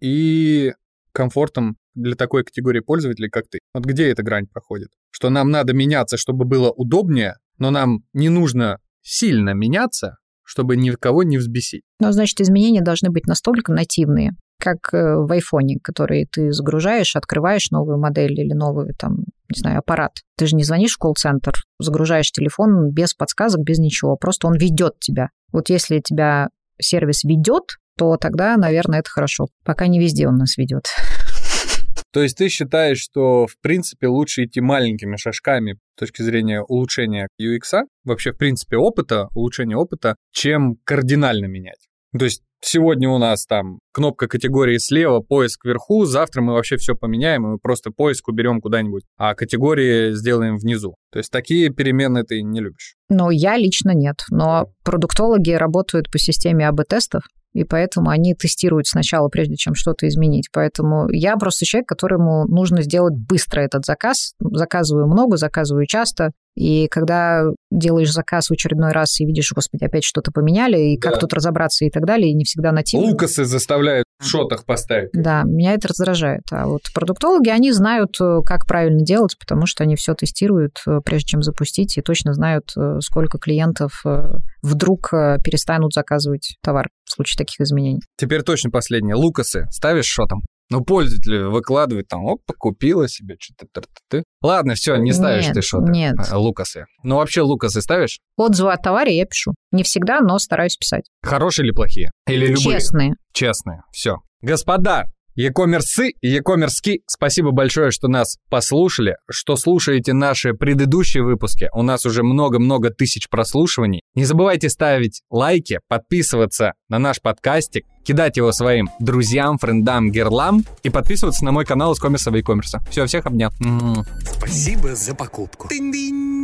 и комфортом для такой категории пользователей, как ты. Вот где эта грань проходит? Что нам надо меняться, чтобы было удобнее, но нам не нужно сильно меняться, чтобы никого не взбесить. Ну, значит, изменения должны быть настолько нативные, как э, в айфоне, который ты загружаешь, открываешь новую модель или новый, там, не знаю, аппарат. Ты же не звонишь в колл-центр, загружаешь телефон без подсказок, без ничего, просто он ведет тебя. Вот если тебя сервис ведет, то тогда, наверное, это хорошо. Пока не везде он нас ведет. То есть ты считаешь, что, в принципе, лучше идти маленькими шажками с точки зрения улучшения UX, вообще, в принципе, опыта, улучшения опыта, чем кардинально менять? То есть сегодня у нас там кнопка категории слева, поиск вверху, завтра мы вообще все поменяем, и мы просто поиск уберем куда-нибудь, а категории сделаем внизу. То есть такие перемены ты не любишь? Ну, я лично нет, но продуктологи работают по системе АБ-тестов, и поэтому они тестируют сначала, прежде чем что-то изменить. Поэтому я просто человек, которому нужно сделать быстро этот заказ. Заказываю много, заказываю часто, и когда делаешь заказ в очередной раз и видишь, господи, опять что-то поменяли, и да. как тут разобраться и так далее, и не всегда нативно. Лукасы заставляют в шотах поставить. Да, меня это раздражает. А вот продуктологи, они знают, э, как правильно делать, потому что они все тестируют, э, прежде чем запустить, и точно знают, э, сколько клиентов вдруг перестанут заказывать товар в случае таких изменений. Теперь точно последнее. Лукасы ставишь шотом? Ну, пользователь выкладывает там, оп, купила себе что-то. Ты. Ладно, все, не ставишь нет, ты что-то. Нет. А, лукасы. Ну, вообще лукасы ставишь? Отзывы о товаре я пишу. Не всегда, но стараюсь писать. Хорошие или плохие? Или любые? Честные. Честные. Все. Господа, Е-коммерсы и Е-коммерски, спасибо большое, что нас послушали, что слушаете наши предыдущие выпуски. У нас уже много-много тысяч прослушиваний. Не забывайте ставить лайки, подписываться на наш подкастик, кидать его своим друзьям, френдам, герлам и подписываться на мой канал из коммерса и коммерса. Все, всех обнял. Спасибо за покупку. Динь-динь.